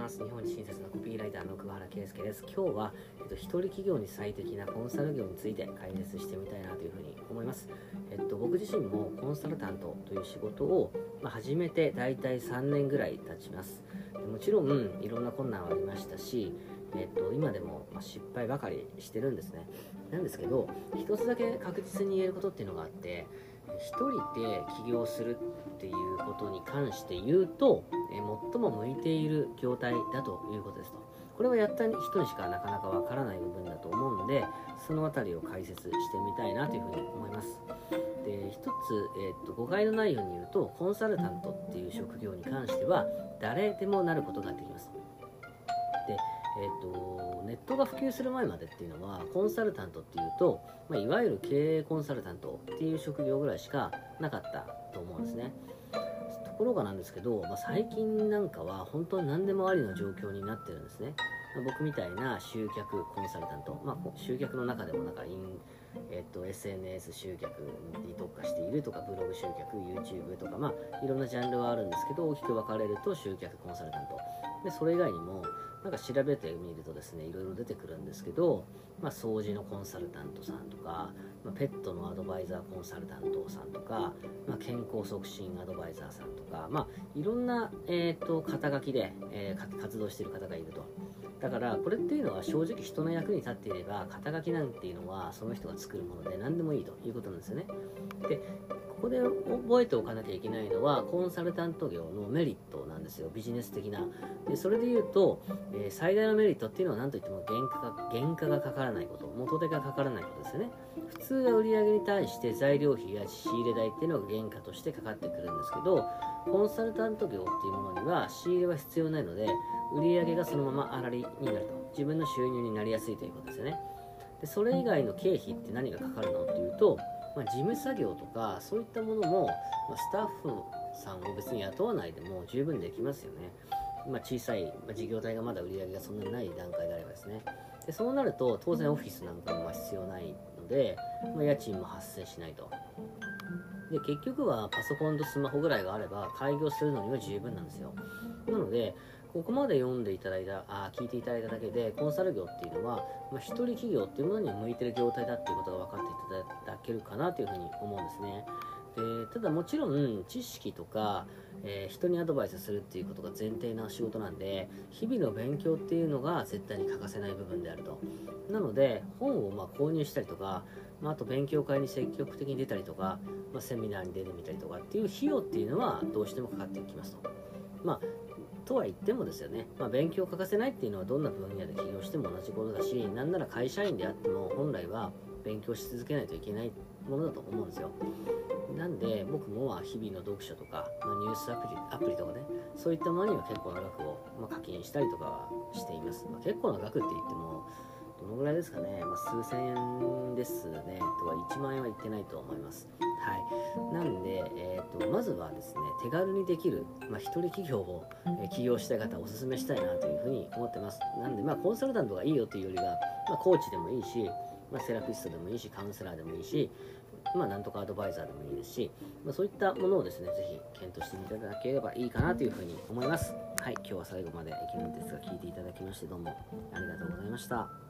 ます日本親切のコピーライターの桑原圭介です。今日は、えっと、一人企業に最適なコンサル業について解説してみたいなというふうに思います。えっと僕自身もコンサルタントという仕事を、まあ、始めて大体3年ぐらい経ちます。もちろんいろんな困難はありましたしえっと、今でもま失敗ばかりしてるんですね。なんですけど一つだけ確実に言えることっていうのがあって1人で起業するっていうことに関して言うと、え最も向いている業態だということですと。これはやった人にしかなかなかわからない部分だと思うので、その辺りを解説してみたいなというふうに思います。で、一つ、えー、と誤解のないように言うと、コンサルタントっていう職業に関しては、誰でもなることができます。えーと、ネットが普及する前までっていうのはコンサルタントっていうと、まあ、いわゆる経営コンサルタントっていう職業ぐらいしかなかったと思うんですね。ところがなんですけど、まあ、最近なんかは本当に何でもありの状況になってるんですね、ま、僕みたいな集客コンサルタント、まあ、集客の中でもなんかインえっと、SNS 集客に特化しているとかブログ集客 YouTube とかまあいろんなジャンルはあるんですけど大きく分かれると集客コンサルタント。でそれ以外にもなんか調べてみるとですねいろいろ出てくるんですけど、まあ、掃除のコンサルタントさんとか、まあ、ペットのアドバイザーコンサルタントさんとか、まあ、健康促進アドバイザーさんとか、まあ、いろんな、えーと、肩書きで、えー、活動している方がいると。だからこれっていうのは正直人の役に立っていれば肩書きなんていうのはその人が作るもので何でもいいということなんですよね。でここで覚えておかなきゃいけないのはコンサルタント業のメリットですよビジネス的な。でそれで言うと、えー、最大のメリットっていうのは何といっても原価が原価がかからないこと。元手がかからないことですよね。普通は売上に対して材料費や仕入れ代っていうのが原価としてかかってくるんですけどコンサルタント業っていうものには仕入れは必要ないので売上がそのまま粗利になると。自分の収入になりやすいということですよね。でそれ以外の経費って何がかかるのっていうとまあ、事務作業とかそういったものも、まあ、スタッフさんを別に雇わないでも十分できますよね。まあ、小さい、まあ、事業体がまだ売り上げがそんなにない段階であればですね。でそうなると当然オフィスなんかも必要ないので、まあ、家賃も発生しないと。で結局はパソコンとスマホぐらいがあれば開業するのには十分なんですよ。なので、ここまで読んでいただいた、あ聞いていただいただけで、コンサル業っていうのは、まあ、一人企業っていうものに向いてる業態だっていうことが分かっていただけるかなというふうに思うんですね。でただもちろん知識とか、えー、人にアドバイスするっていうことが前提な仕事なんで日々の勉強っていうのが絶対に欠かせない部分であると。なので本をま購入したりとか、まあ、あと勉強会に積極的に出たりとか、まあ、セミナーに出てみたりとかっていう費用っていうのはどうしてもかかってきますと。まあとは言ってもですよね、まあ、勉強を欠かせないっていうのはどんな分野で起業しても同じことだしなんなら会社員であっても本来は勉強し続けないといけないものだと思うんですよ。僕もま日々の読書とか、まあ、ニュースアプリアプリとかねそういったものには結構な額を、ま課金したりとかしています、まあ、結構な額って言ってもどのぐらいですかね、ま、数千円ですね。とは1万円はいってないと思います。はい。なんで、えーと、まずはですね手軽にできる、まあ、一人企業を、え起業したい方おすすめしたいなというふうに思ってます。なんでまあコンサルタントがいいよというよりは、ま、コーチでもいいし、まあ、セラピストでもいいしカウンセラーでもいいしまあ、なんとかアドバイザーでもいいですし、まあ、そういったものをですね、ぜひ検討していただければいいかなというふうに思います。はい、今日は最後まで駅なんですが聞いていただきましてどうもありがとうございました。